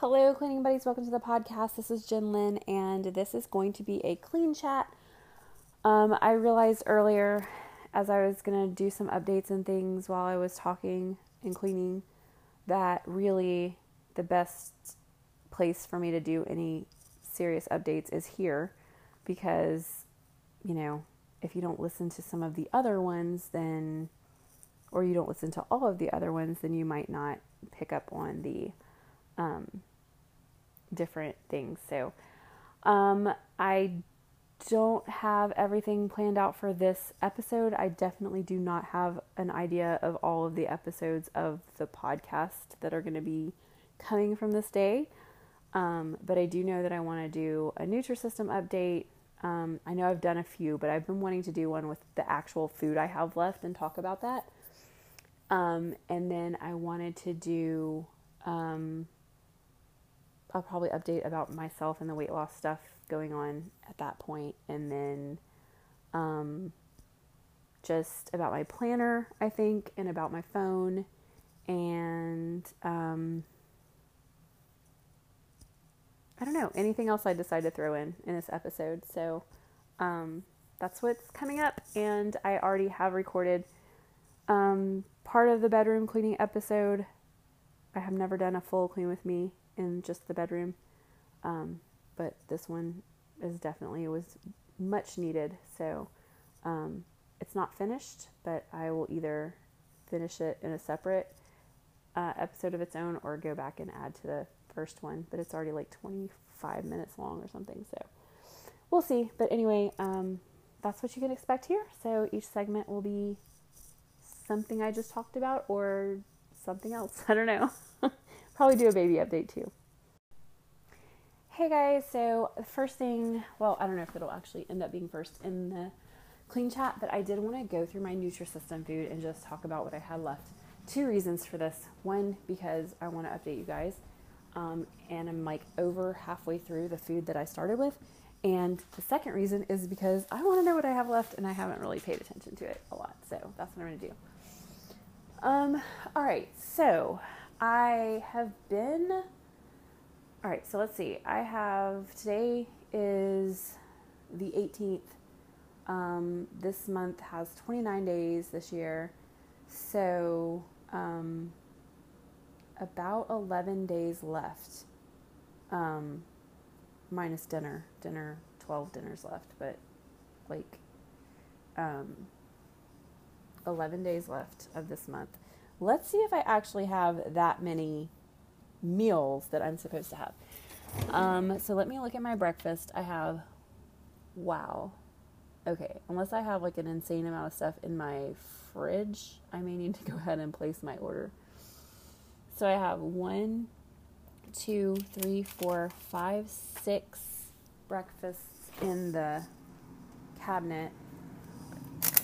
Hello, cleaning buddies. Welcome to the podcast. This is Jen Lynn, and this is going to be a clean chat. Um, I realized earlier, as I was going to do some updates and things while I was talking and cleaning, that really the best place for me to do any serious updates is here because, you know, if you don't listen to some of the other ones, then, or you don't listen to all of the other ones, then you might not pick up on the um, different things. So um, I don't have everything planned out for this episode. I definitely do not have an idea of all of the episodes of the podcast that are going to be coming from this day. Um, but I do know that I want to do a Nutrisystem update. Um, I know I've done a few, but I've been wanting to do one with the actual food I have left and talk about that. Um, and then I wanted to do um, I'll probably update about myself and the weight loss stuff going on at that point, and then um, just about my planner, I think, and about my phone, and um, I don't know anything else I decide to throw in in this episode. So um, that's what's coming up, and I already have recorded um, part of the bedroom cleaning episode. I have never done a full clean with me in just the bedroom. Um, but this one is definitely it was much needed. So um, it's not finished, but I will either finish it in a separate uh, episode of its own or go back and add to the first one. But it's already like 25 minutes long or something. So we'll see. But anyway, um, that's what you can expect here. So each segment will be something I just talked about or something else. I don't know. Probably do a baby update too. Hey guys, so the first thing, well, I don't know if it'll actually end up being first in the clean chat, but I did want to go through my Nutrisystem food and just talk about what I had left. Two reasons for this. One, because I want to update you guys, um, and I'm like over halfway through the food that I started with. And the second reason is because I want to know what I have left, and I haven't really paid attention to it a lot. So that's what I'm going to do. Um, all right, so I have been. All right, so let's see. I have today is the 18th. Um, this month has 29 days this year. So, um, about 11 days left. Um, minus dinner. Dinner, 12 dinners left, but like um, 11 days left of this month. Let's see if I actually have that many meals that I'm supposed to have. Um, so let me look at my breakfast. I have, wow. Okay, unless I have like an insane amount of stuff in my fridge, I may need to go ahead and place my order. So I have one, two, three, four, five, six breakfasts in the cabinet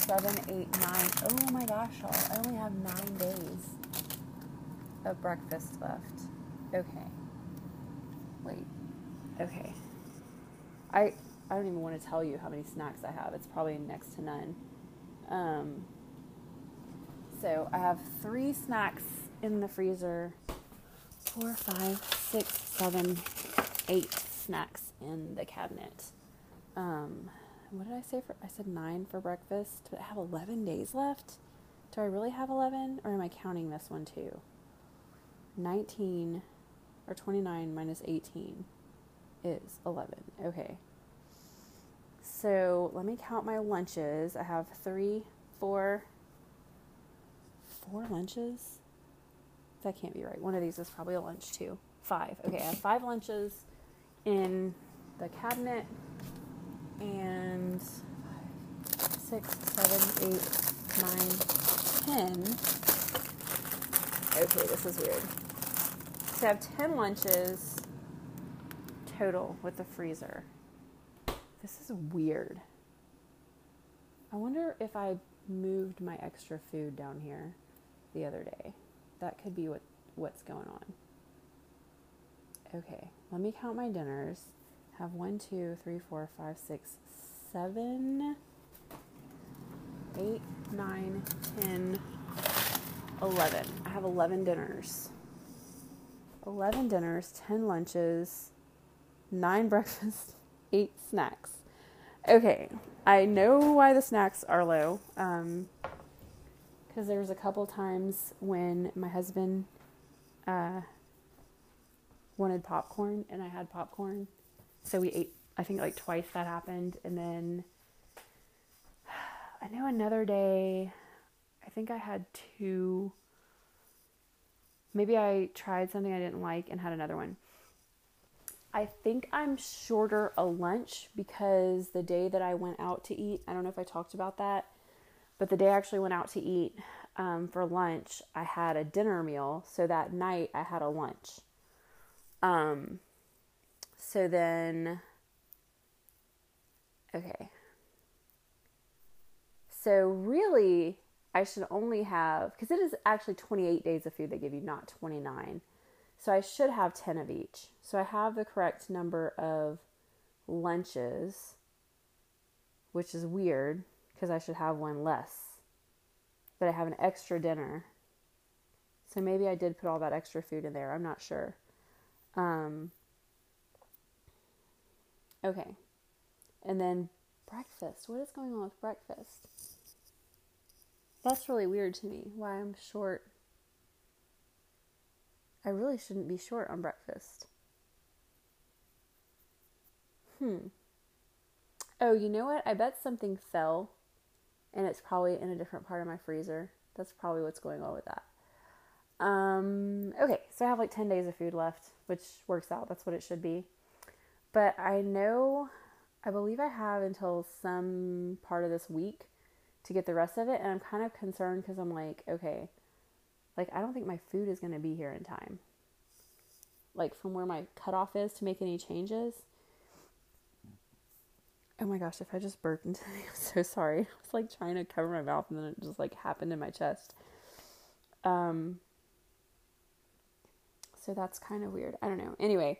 seven, eight, nine. Oh my gosh, y'all. I only have nine days of breakfast left. Okay. Wait. Okay. I I don't even want to tell you how many snacks I have. It's probably next to none. Um, so I have three snacks in the freezer. Four, five, six, seven, eight snacks in the cabinet. Um, what did I say for? I said nine for breakfast, but I have 11 days left. Do I really have 11, or am I counting this one too? 19 or 29 minus 18 is 11. Okay. So let me count my lunches. I have three, four, four lunches. That can't be right. One of these is probably a lunch too. Five. Okay, I have five lunches in the cabinet and six, seven, eight, nine, ten. Okay, this is weird. So I have 10 lunches total with the freezer. This is weird. I wonder if I moved my extra food down here the other day. That could be what, what's going on. Okay, let me count my dinners have one, two, three, four, five, six, seven, eight, nine, ten, eleven. I have 11 dinners. 11 dinners, 10 lunches, 9 breakfasts, 8 snacks. Okay, I know why the snacks are low. Um, because there was a couple times when my husband uh, wanted popcorn and I had popcorn. So we ate, I think like twice that happened. And then I know another day, I think I had two. Maybe I tried something I didn't like and had another one. I think I'm shorter a lunch because the day that I went out to eat, I don't know if I talked about that, but the day I actually went out to eat um, for lunch, I had a dinner meal. So that night I had a lunch. Um, so then, okay. So really, I should only have, because it is actually 28 days of food they give you, not 29. So I should have 10 of each. So I have the correct number of lunches, which is weird because I should have one less. But I have an extra dinner. So maybe I did put all that extra food in there. I'm not sure. Um, okay. And then breakfast. What is going on with breakfast? That's really weird to me. Why I'm short. I really shouldn't be short on breakfast. Hmm. Oh, you know what? I bet something fell and it's probably in a different part of my freezer. That's probably what's going on with that. Um, okay, so I have like 10 days of food left, which works out. That's what it should be. But I know, I believe I have until some part of this week to get the rest of it. And I'm kind of concerned because I'm like, okay, like I don't think my food is going to be here in time. Like from where my cutoff is to make any changes. Oh my gosh, if I just burped into I'm so sorry. I was like trying to cover my mouth and then it just like happened in my chest. Um so that's kind of weird. I don't know. Anyway,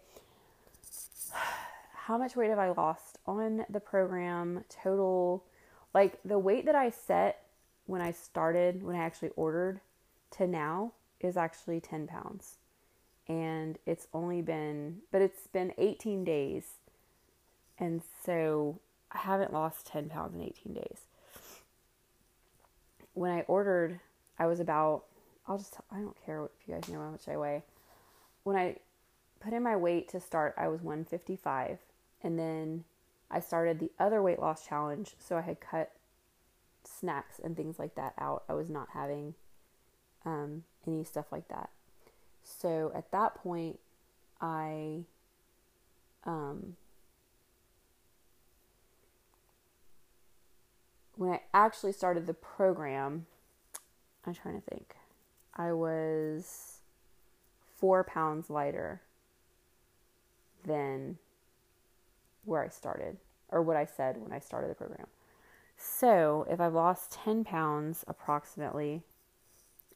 how much weight have I lost on the program total? Like the weight that I set when I started, when I actually ordered to now is actually 10 pounds. And it's only been, but it's been 18 days. And so I haven't lost 10 pounds in 18 days. When I ordered, I was about, I'll just, I don't care if you guys know how much I weigh when I put in my weight to start, I was 155. And then I started the other weight loss challenge. So I had cut snacks and things like that out. I was not having um, any stuff like that. So at that point, I um, when I actually started the program, I'm trying to think. I was four pounds lighter than where I started or what I said when I started the program. So if I've lost 10 pounds approximately,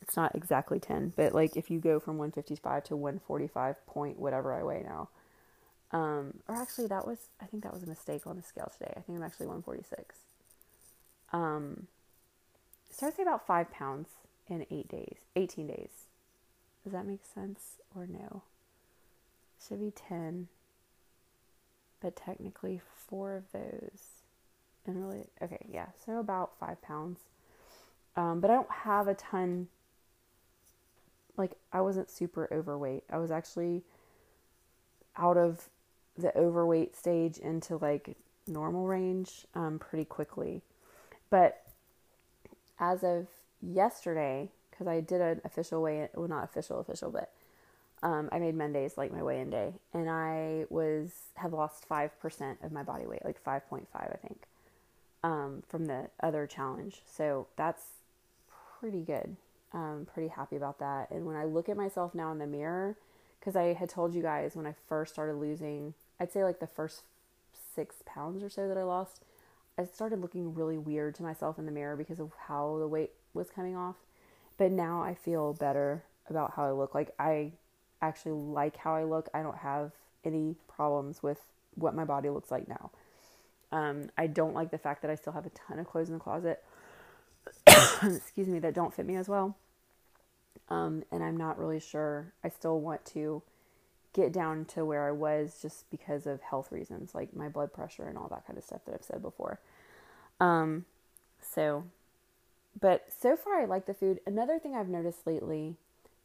it's not exactly 10, but like if you go from 155 to 145 point whatever I weigh now, um, or actually that was, I think that was a mistake on the scale today. I think I'm actually 146. Um, so I'd say about five pounds in eight days, 18 days. Does that make sense or no? Should be 10, but technically four of those. And really, okay, yeah, so about five pounds. Um, but I don't have a ton, like, I wasn't super overweight. I was actually out of the overweight stage into like normal range um, pretty quickly. But as of yesterday, because I did an official weigh in, well, not official, official, but um, I made Mondays like my weigh in day, and I was have lost five percent of my body weight, like five point five, I think, um, from the other challenge. So that's pretty good. I'm pretty happy about that. And when I look at myself now in the mirror, because I had told you guys when I first started losing, I'd say like the first six pounds or so that I lost, I started looking really weird to myself in the mirror because of how the weight was coming off. But now I feel better about how I look. Like I actually like how I look. I don't have any problems with what my body looks like now. Um, I don't like the fact that I still have a ton of clothes in the closet. excuse me, that don't fit me as well. Um, and I'm not really sure. I still want to get down to where I was just because of health reasons, like my blood pressure and all that kind of stuff that I've said before. Um, so, but so far I like the food. Another thing I've noticed lately,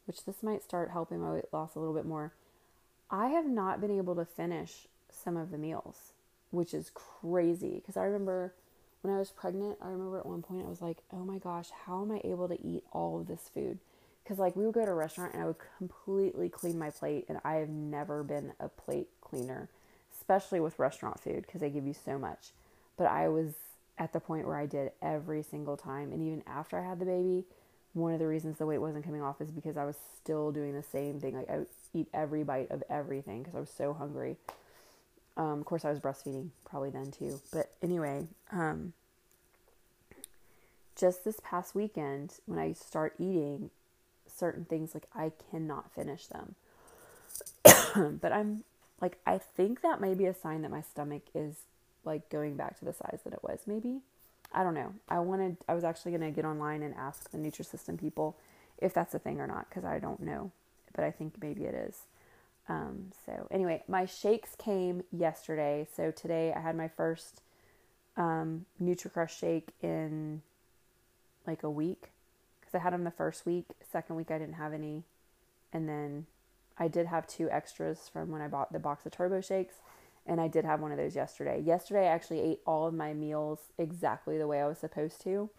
which this might start helping my weight loss a little bit more, I have not been able to finish some of the meals, which is crazy because I remember when I was pregnant, I remember at one point I was like, oh my gosh, how am I able to eat all of this food? Because, like, we would go to a restaurant and I would completely clean my plate, and I have never been a plate cleaner, especially with restaurant food because they give you so much. But I was at the point where I did every single time. And even after I had the baby, one of the reasons the weight wasn't coming off is because I was still doing the same thing. Like, I would eat every bite of everything because I was so hungry. Um, of course, I was breastfeeding probably then too. But anyway, um, just this past weekend, when I start eating certain things, like I cannot finish them. but I'm like, I think that may be a sign that my stomach is like going back to the size that it was, maybe. I don't know. I wanted, I was actually going to get online and ask the Nutrisystem people if that's a thing or not because I don't know. But I think maybe it is. Um, so anyway, my shakes came yesterday. So today I had my first um, NutriCrush shake in like a week because I had them the first week. Second week I didn't have any, and then I did have two extras from when I bought the box of turbo shakes, and I did have one of those yesterday. Yesterday I actually ate all of my meals exactly the way I was supposed to.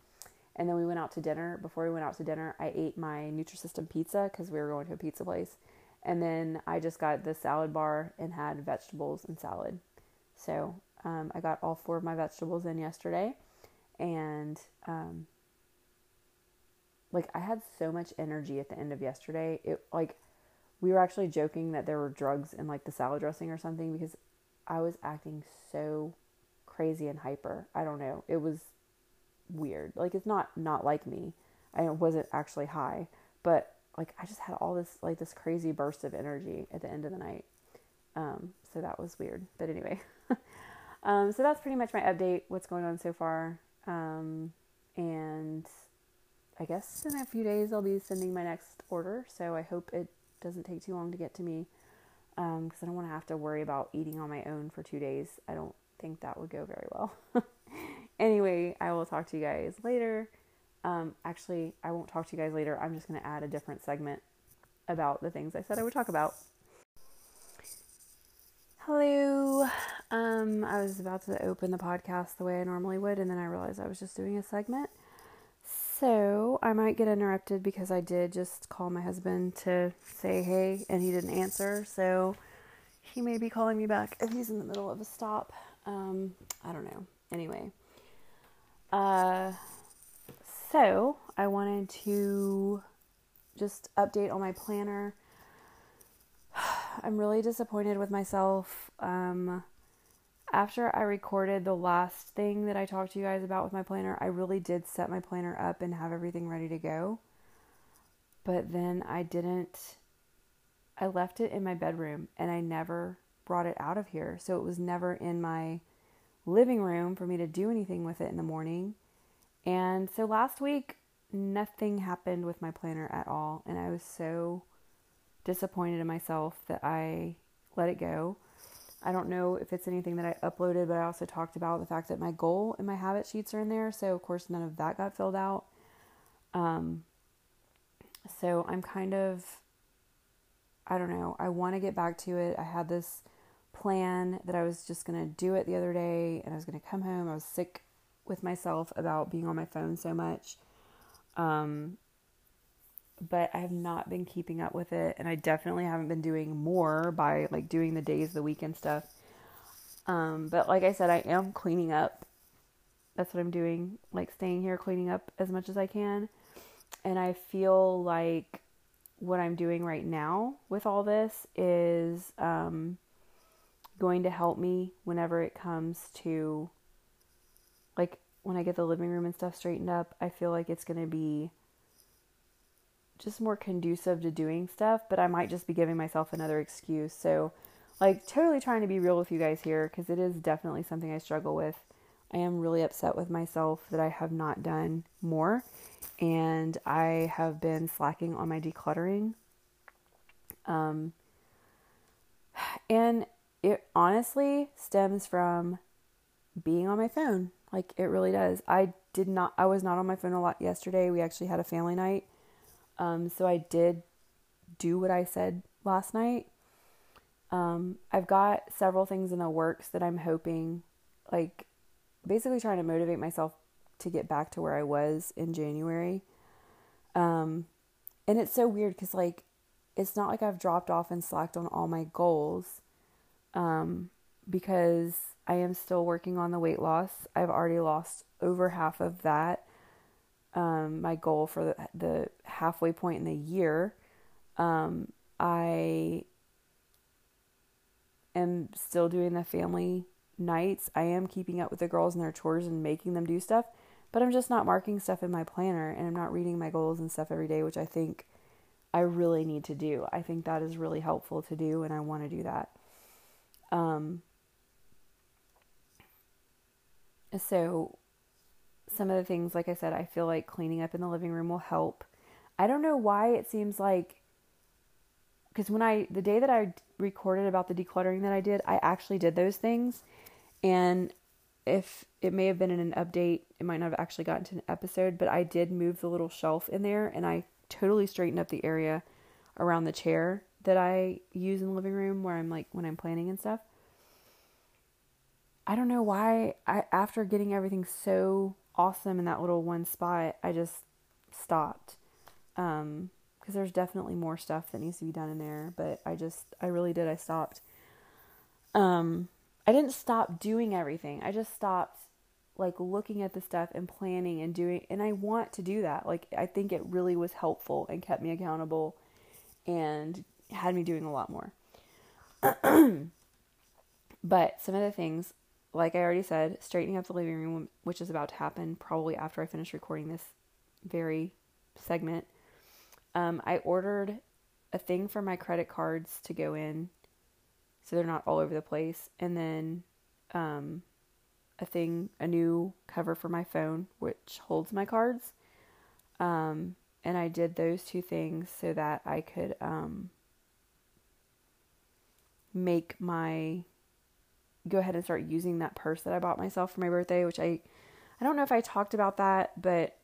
And then we went out to dinner. Before we went out to dinner, I ate my Nutrisystem pizza because we were going to a pizza place. And then I just got the salad bar and had vegetables and salad. So um, I got all four of my vegetables in yesterday. And um, like I had so much energy at the end of yesterday. It like we were actually joking that there were drugs in like the salad dressing or something because I was acting so crazy and hyper. I don't know. It was weird. Like it's not not like me. I wasn't actually high, but like I just had all this like this crazy burst of energy at the end of the night. Um, so that was weird. But anyway, um, so that's pretty much my update. What's going on so far? Um, and I guess in a few days I'll be sending my next order. So I hope it doesn't take too long to get to me because um, I don't want to have to worry about eating on my own for two days. I don't think that would go very well. anyway, I will talk to you guys later. Um, actually, I won't talk to you guys later. I'm just going to add a different segment about the things I said I would talk about. Hello. Um, I was about to open the podcast the way I normally would, and then I realized I was just doing a segment. So I might get interrupted because I did just call my husband to say hey, and he didn't answer. So he may be calling me back if he's in the middle of a stop. Um, I don't know. Anyway, uh, so I wanted to just update on my planner. I'm really disappointed with myself. Um, after I recorded the last thing that I talked to you guys about with my planner, I really did set my planner up and have everything ready to go. But then I didn't, I left it in my bedroom and I never brought it out of here. So it was never in my living room for me to do anything with it in the morning. And so last week, nothing happened with my planner at all. And I was so disappointed in myself that I let it go. I don't know if it's anything that I uploaded, but I also talked about the fact that my goal and my habit sheets are in there. So, of course, none of that got filled out. Um, so, I'm kind of, I don't know, I want to get back to it. I had this plan that I was just going to do it the other day and I was going to come home. I was sick with myself about being on my phone so much. Um, but I have not been keeping up with it, and I definitely haven't been doing more by like doing the days, the weekend stuff. Um, but like I said, I am cleaning up. That's what I'm doing, like staying here, cleaning up as much as I can. And I feel like what I'm doing right now with all this is um, going to help me whenever it comes to like when I get the living room and stuff straightened up. I feel like it's going to be just more conducive to doing stuff, but I might just be giving myself another excuse. So, like, totally trying to be real with you guys here because it is definitely something I struggle with. I am really upset with myself that I have not done more and I have been slacking on my decluttering. Um, And it honestly stems from being on my phone. Like it really does. I did not I was not on my phone a lot yesterday. We actually had a family night. Um, so I did do what I said last night. Um, I've got several things in the works that I'm hoping like basically trying to motivate myself to get back to where I was in January. Um, and it's so weird because like it's not like I've dropped off and slacked on all my goals. Um, because I am still working on the weight loss. I've already lost over half of that. Um, my goal for the, the halfway point in the year. Um, I am still doing the family nights. I am keeping up with the girls and their chores and making them do stuff, but I'm just not marking stuff in my planner and I'm not reading my goals and stuff every day, which I think I really need to do. I think that is really helpful to do and I want to do that. Um, so some of the things like I said, I feel like cleaning up in the living room will help. I don't know why it seems like because when I the day that I recorded about the decluttering that I did, I actually did those things and if it may have been in an update, it might not have actually gotten to an episode, but I did move the little shelf in there and I totally straightened up the area around the chair that I use in the living room where I'm like when I'm planning and stuff. I don't know why I after getting everything so awesome in that little one spot, I just stopped. Um because there's definitely more stuff that needs to be done in there, but I just I really did I stopped. Um I didn't stop doing everything. I just stopped like looking at the stuff and planning and doing and I want to do that. Like I think it really was helpful and kept me accountable and had me doing a lot more. but some of the things like I already said, straightening up the living room which is about to happen probably after I finish recording this very segment. Um, I ordered a thing for my credit cards to go in so they're not all over the place. And then um, a thing, a new cover for my phone, which holds my cards. Um, and I did those two things so that I could um, make my go ahead and start using that purse that I bought myself for my birthday, which I I don't know if I talked about that, but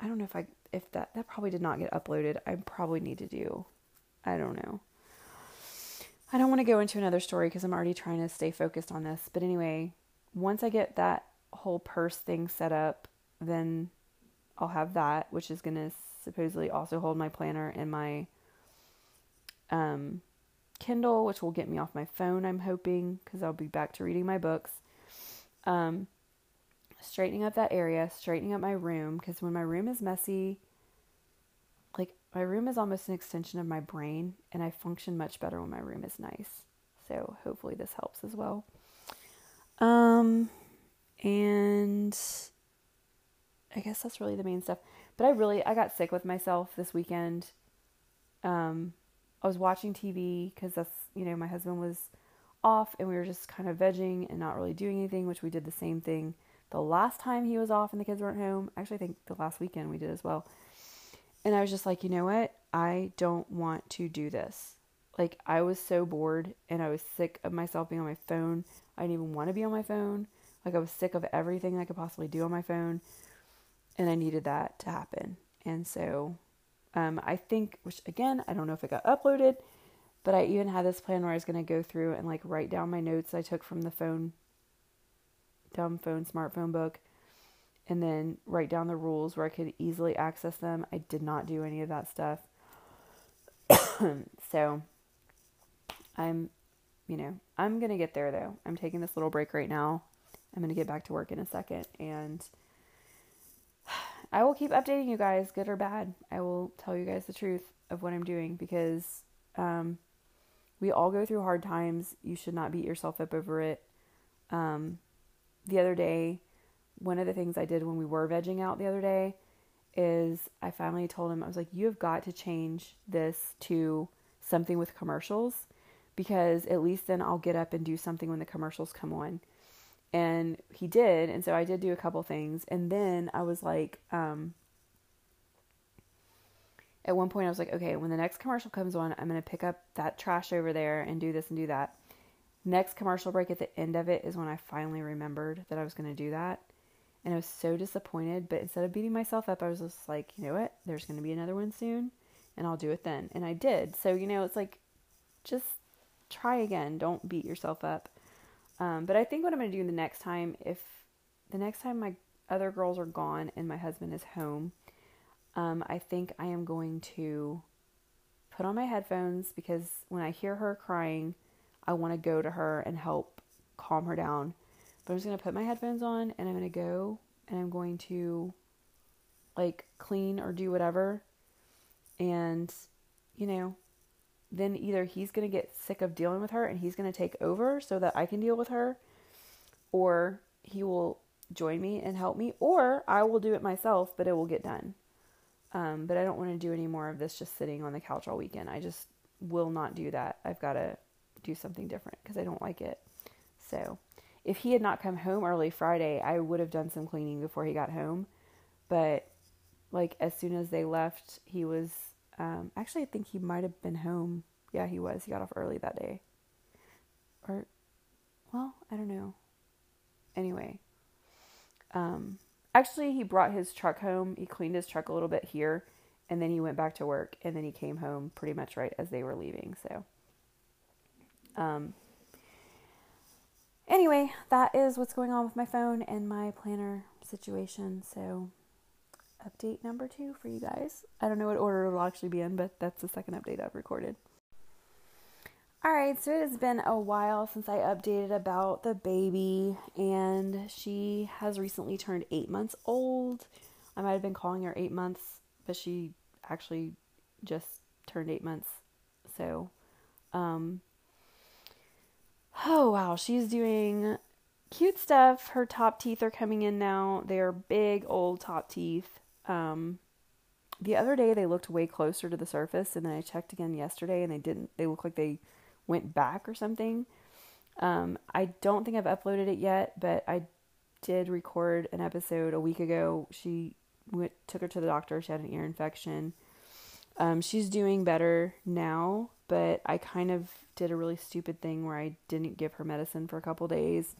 I don't know if I if that that probably did not get uploaded. I probably need to do. I don't know. I don't want to go into another story because I'm already trying to stay focused on this. But anyway, once I get that whole purse thing set up, then I'll have that, which is going to supposedly also hold my planner and my um, Kindle, which will get me off my phone, I'm hoping, because I'll be back to reading my books. Um, straightening up that area, straightening up my room, because when my room is messy, like my room is almost an extension of my brain, and I function much better when my room is nice. So hopefully this helps as well. Um, and I guess that's really the main stuff. But I really I got sick with myself this weekend. Um, I was watching TV because that's you know my husband was off and we were just kind of vegging and not really doing anything, which we did the same thing the last time he was off and the kids weren't home. Actually, I think the last weekend we did as well. And I was just like, you know what? I don't want to do this. Like, I was so bored and I was sick of myself being on my phone. I didn't even want to be on my phone. Like, I was sick of everything I could possibly do on my phone. And I needed that to happen. And so, um, I think, which again, I don't know if it got uploaded, but I even had this plan where I was going to go through and like write down my notes I took from the phone, dumb phone, smartphone book and then write down the rules where I could easily access them. I did not do any of that stuff. so I'm, you know, I'm going to get there though. I'm taking this little break right now. I'm going to get back to work in a second and I will keep updating you guys, good or bad. I will tell you guys the truth of what I'm doing because um, we all go through hard times. You should not beat yourself up over it. Um, the other day, one of the things I did when we were vegging out the other day is I finally told him, I was like, you have got to change this to something with commercials because at least then I'll get up and do something when the commercials come on. And he did. And so I did do a couple things. And then I was like, um, at one point I was like, okay, when the next commercial comes on, I'm going to pick up that trash over there and do this and do that. Next commercial break at the end of it is when I finally remembered that I was going to do that. And I was so disappointed, but instead of beating myself up, I was just like, you know what? There's going to be another one soon, and I'll do it then. And I did. So, you know, it's like just try again. Don't beat yourself up. Um, but I think what I'm going to do the next time, if the next time my other girls are gone and my husband is home, um, I think I am going to put on my headphones because when I hear her crying, I want to go to her and help calm her down. But I'm just going to put my headphones on and I'm going to go and I'm going to like clean or do whatever. And, you know, then either he's going to get sick of dealing with her and he's going to take over so that I can deal with her, or he will join me and help me, or I will do it myself, but it will get done. Um, but I don't want to do any more of this just sitting on the couch all weekend. I just will not do that. I've got to do something different because I don't like it. So, if he had not come home early Friday, I would have done some cleaning before he got home. But like as soon as they left, he was um, actually I think he might have been home. Yeah, he was. He got off early that day. Or well, I don't know. Anyway, um, actually he brought his truck home. He cleaned his truck a little bit here and then he went back to work and then he came home pretty much right as they were leaving. So um anyway, that is what's going on with my phone and my planner situation. So update number 2 for you guys. I don't know what order it'll actually be in, but that's the second update I've recorded. Alright, so it has been a while since I updated about the baby, and she has recently turned eight months old. I might have been calling her eight months, but she actually just turned eight months. So, um, oh wow, she's doing cute stuff. Her top teeth are coming in now. They are big old top teeth. Um, the other day they looked way closer to the surface, and then I checked again yesterday, and they didn't. They look like they went back or something. Um, I don't think I've uploaded it yet, but I did record an episode a week ago. She went, took her to the doctor. She had an ear infection. Um, she's doing better now, but I kind of did a really stupid thing where I didn't give her medicine for a couple days.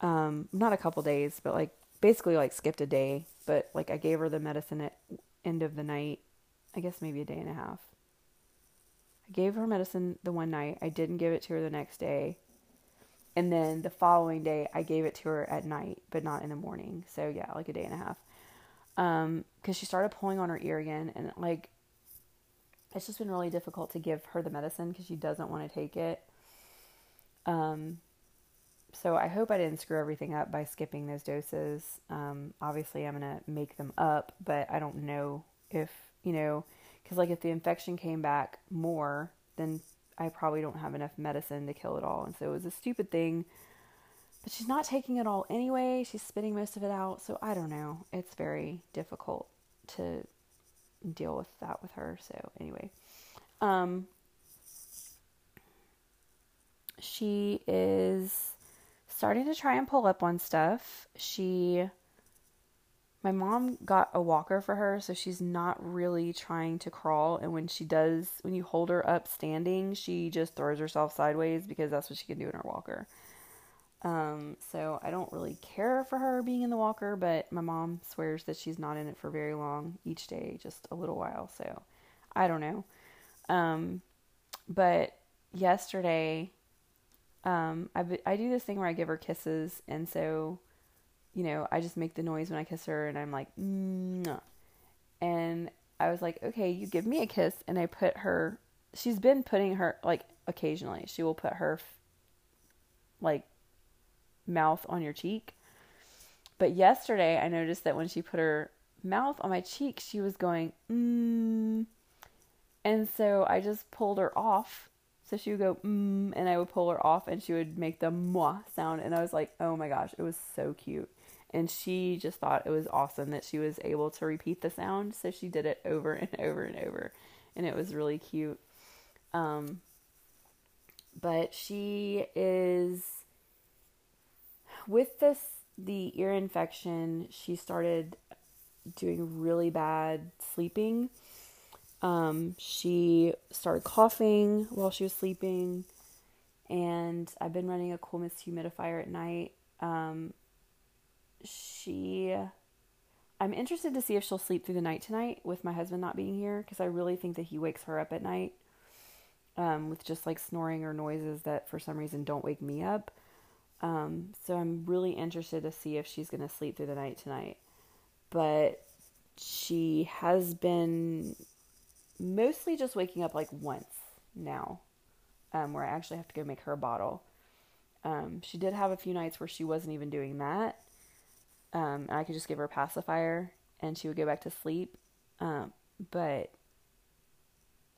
Um, not a couple days, but like basically like skipped a day. But like I gave her the medicine at end of the night. I guess maybe a day and a half. I gave her medicine the one night. I didn't give it to her the next day. And then the following day, I gave it to her at night, but not in the morning. So yeah, like a day and a half. Um, because she started pulling on her ear again, and like, it's just been really difficult to give her the medicine because she doesn't want to take it. Um, so I hope I didn't screw everything up by skipping those doses. Um, obviously, I'm gonna make them up, but I don't know if you know because, like, if the infection came back more, then I probably don't have enough medicine to kill it all. And so it was a stupid thing. But she's not taking it all anyway. She's spitting most of it out. So I don't know. It's very difficult to deal with that with her. So anyway, um, she is starting to try and pull up on stuff. She my mom got a walker for her, so she's not really trying to crawl. And when she does, when you hold her up standing, she just throws herself sideways because that's what she can do in her walker. Um, so I don't really care for her being in the walker, but my mom swears that she's not in it for very long each day, just a little while. So I don't know. Um, but yesterday, um, I, I do this thing where I give her kisses, and so you know, I just make the noise when I kiss her and I'm like, Mwah. and I was like, okay, you give me a kiss. And I put her, she's been putting her, like, occasionally, she will put her, like, mouth on your cheek. But yesterday, I noticed that when she put her mouth on my cheek, she was going, mmm. And so I just pulled her off. So she would go, mmm, and I would pull her off and she would make the moi sound. And I was like, oh my gosh, it was so cute and she just thought it was awesome that she was able to repeat the sound so she did it over and over and over and it was really cute um, but she is with this the ear infection she started doing really bad sleeping Um, she started coughing while she was sleeping, and I've been running a cool mist humidifier at night. Um, she, I'm interested to see if she'll sleep through the night tonight with my husband not being here because I really think that he wakes her up at night um, with just like snoring or noises that for some reason don't wake me up. Um, so I'm really interested to see if she's going to sleep through the night tonight. But she has been mostly just waking up like once now, um, where I actually have to go make her a bottle. Um, she did have a few nights where she wasn't even doing that. Um, I could just give her a pacifier and she would go back to sleep. Um, but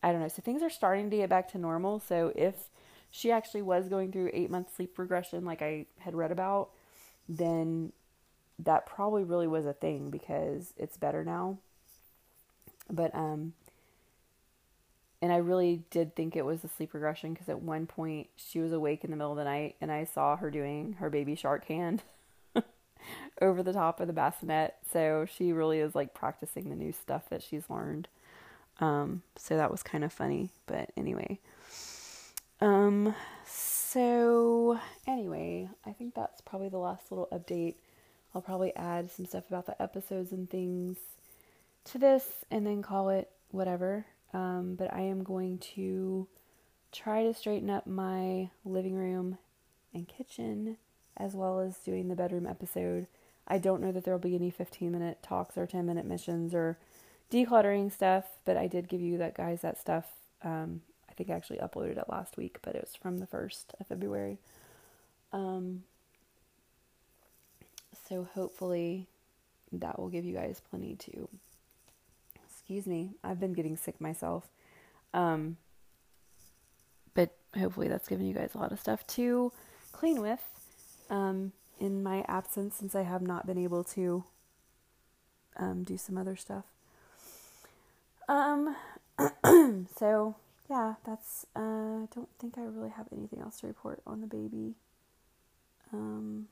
I don't know. So things are starting to get back to normal. So if she actually was going through eight month sleep regression, like I had read about, then that probably really was a thing because it's better now. But, um, and I really did think it was a sleep regression because at one point she was awake in the middle of the night and I saw her doing her baby shark hand over the top of the bassinet. So she really is like practicing the new stuff that she's learned. Um, so that was kind of funny, but anyway. Um, so anyway, I think that's probably the last little update. I'll probably add some stuff about the episodes and things to this and then call it whatever. Um, but I am going to try to straighten up my living room and kitchen as well as doing the bedroom episode. I don't know that there will be any 15 minute talks or 10 minute missions or decluttering stuff, but I did give you that guys that stuff. Um, I think I actually uploaded it last week, but it was from the first of February. Um, so hopefully that will give you guys plenty to. Excuse me, I've been getting sick myself. Um, but hopefully that's given you guys a lot of stuff to clean with um, in my absence since I have not been able to um, do some other stuff. Um, so yeah, that's, uh, I don't think I really have anything else to report on the baby. Um,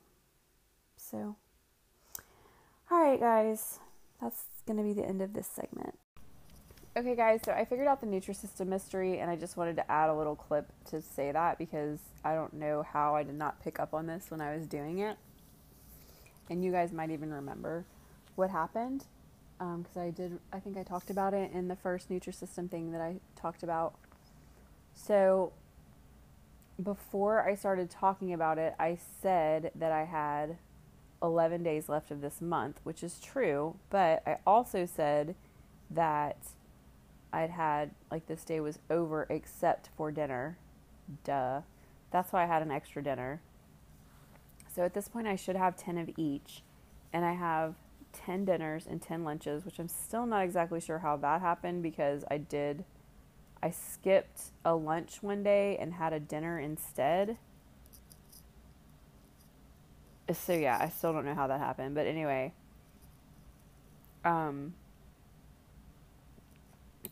so, all right, guys, that's to be the end of this segment. Okay, guys, so I figured out the Nutrisystem mystery, and I just wanted to add a little clip to say that because I don't know how I did not pick up on this when I was doing it. And you guys might even remember what happened because um, I did, I think I talked about it in the first Nutrisystem thing that I talked about. So before I started talking about it, I said that I had 11 days left of this month, which is true, but I also said that I'd had, like, this day was over except for dinner. Duh. That's why I had an extra dinner. So at this point, I should have 10 of each, and I have 10 dinners and 10 lunches, which I'm still not exactly sure how that happened because I did, I skipped a lunch one day and had a dinner instead. So yeah, I still don't know how that happened, but anyway, um,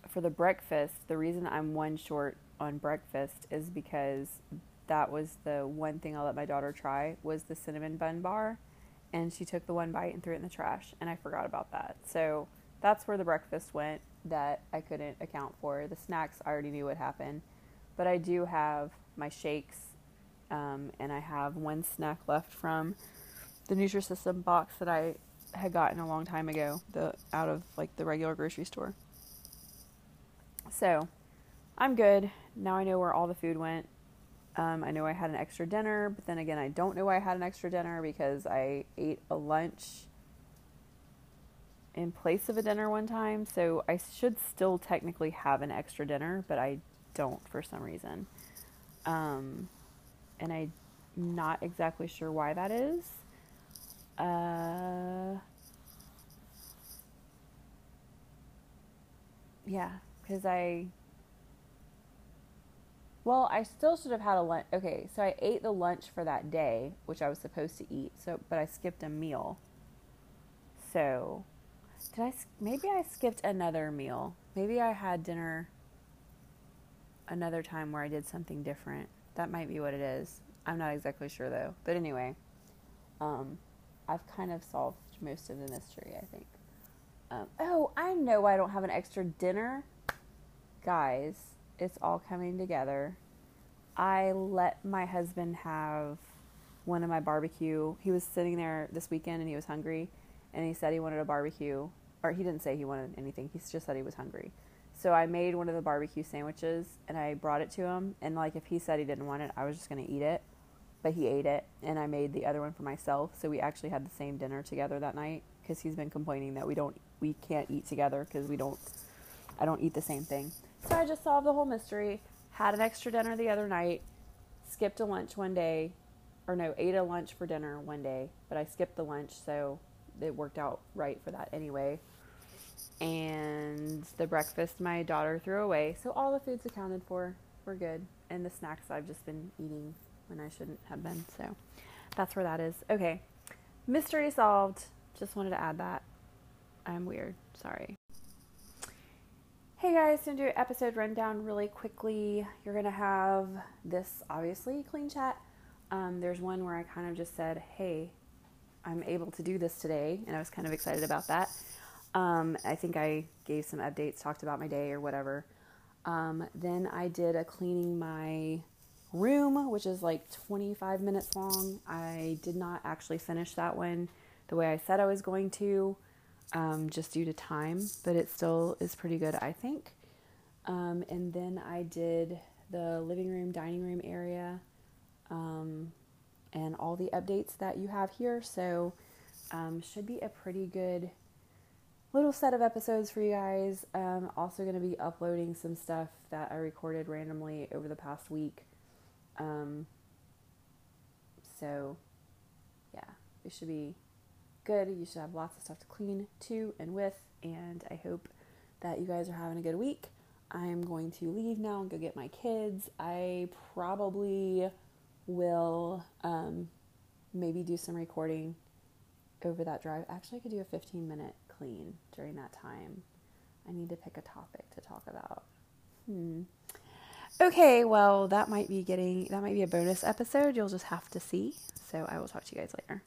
for the breakfast, the reason I'm one short on breakfast is because that was the one thing I let my daughter try was the cinnamon bun bar and she took the one bite and threw it in the trash and I forgot about that. So that's where the breakfast went that I couldn't account for. The snacks I already knew what happened, but I do have my shakes um, and I have one snack left from the Nutrisystem box that I had gotten a long time ago, the out of like the regular grocery store. So, I'm good. Now I know where all the food went. Um, I know I had an extra dinner, but then again, I don't know why I had an extra dinner because I ate a lunch in place of a dinner one time. So I should still technically have an extra dinner, but I don't for some reason. Um, and I'm not exactly sure why that is. Uh, yeah, because I well, I still should have had a lunch. Okay, so I ate the lunch for that day, which I was supposed to eat. So, but I skipped a meal. So, did I? Maybe I skipped another meal. Maybe I had dinner another time where I did something different. That might be what it is. I'm not exactly sure though. But anyway, um, I've kind of solved most of the mystery. I think. Um, oh, I know why I don't have an extra dinner guys, it's all coming together. I let my husband have one of my barbecue. He was sitting there this weekend and he was hungry and he said he wanted a barbecue. Or he didn't say he wanted anything, he just said he was hungry. So I made one of the barbecue sandwiches and I brought it to him. And like if he said he didn't want it, I was just going to eat it. But he ate it and I made the other one for myself. So we actually had the same dinner together that night because he's been complaining that we don't we can't eat together because we don't I don't eat the same thing. So I just solved the whole mystery. Had an extra dinner the other night. Skipped a lunch one day, or no, ate a lunch for dinner one day, but I skipped the lunch, so it worked out right for that anyway. And the breakfast my daughter threw away, so all the food's accounted for. We're good. And the snacks I've just been eating when I shouldn't have been. So that's where that is. Okay. Mystery solved. Just wanted to add that. I'm weird. Sorry. Hey guys, gonna do an episode rundown really quickly. You're gonna have this obviously clean chat. Um, there's one where I kind of just said, "Hey, I'm able to do this today," and I was kind of excited about that. Um, I think I gave some updates, talked about my day or whatever. Um, then I did a cleaning my room, which is like 25 minutes long. I did not actually finish that one the way I said I was going to um, just due to time, but it still is pretty good, I think. Um, and then I did the living room, dining room area, um, and all the updates that you have here. So, um, should be a pretty good little set of episodes for you guys. Um, also, going to be uploading some stuff that I recorded randomly over the past week. Um, so, yeah, it should be good. You should have lots of stuff to clean to and with, and I hope that you guys are having a good week. I am going to leave now and go get my kids. I probably will um, maybe do some recording over that drive. Actually, I could do a 15 minute clean during that time. I need to pick a topic to talk about. Hmm. Okay, well, that might be getting that might be a bonus episode. You'll just have to see. So I will talk to you guys later.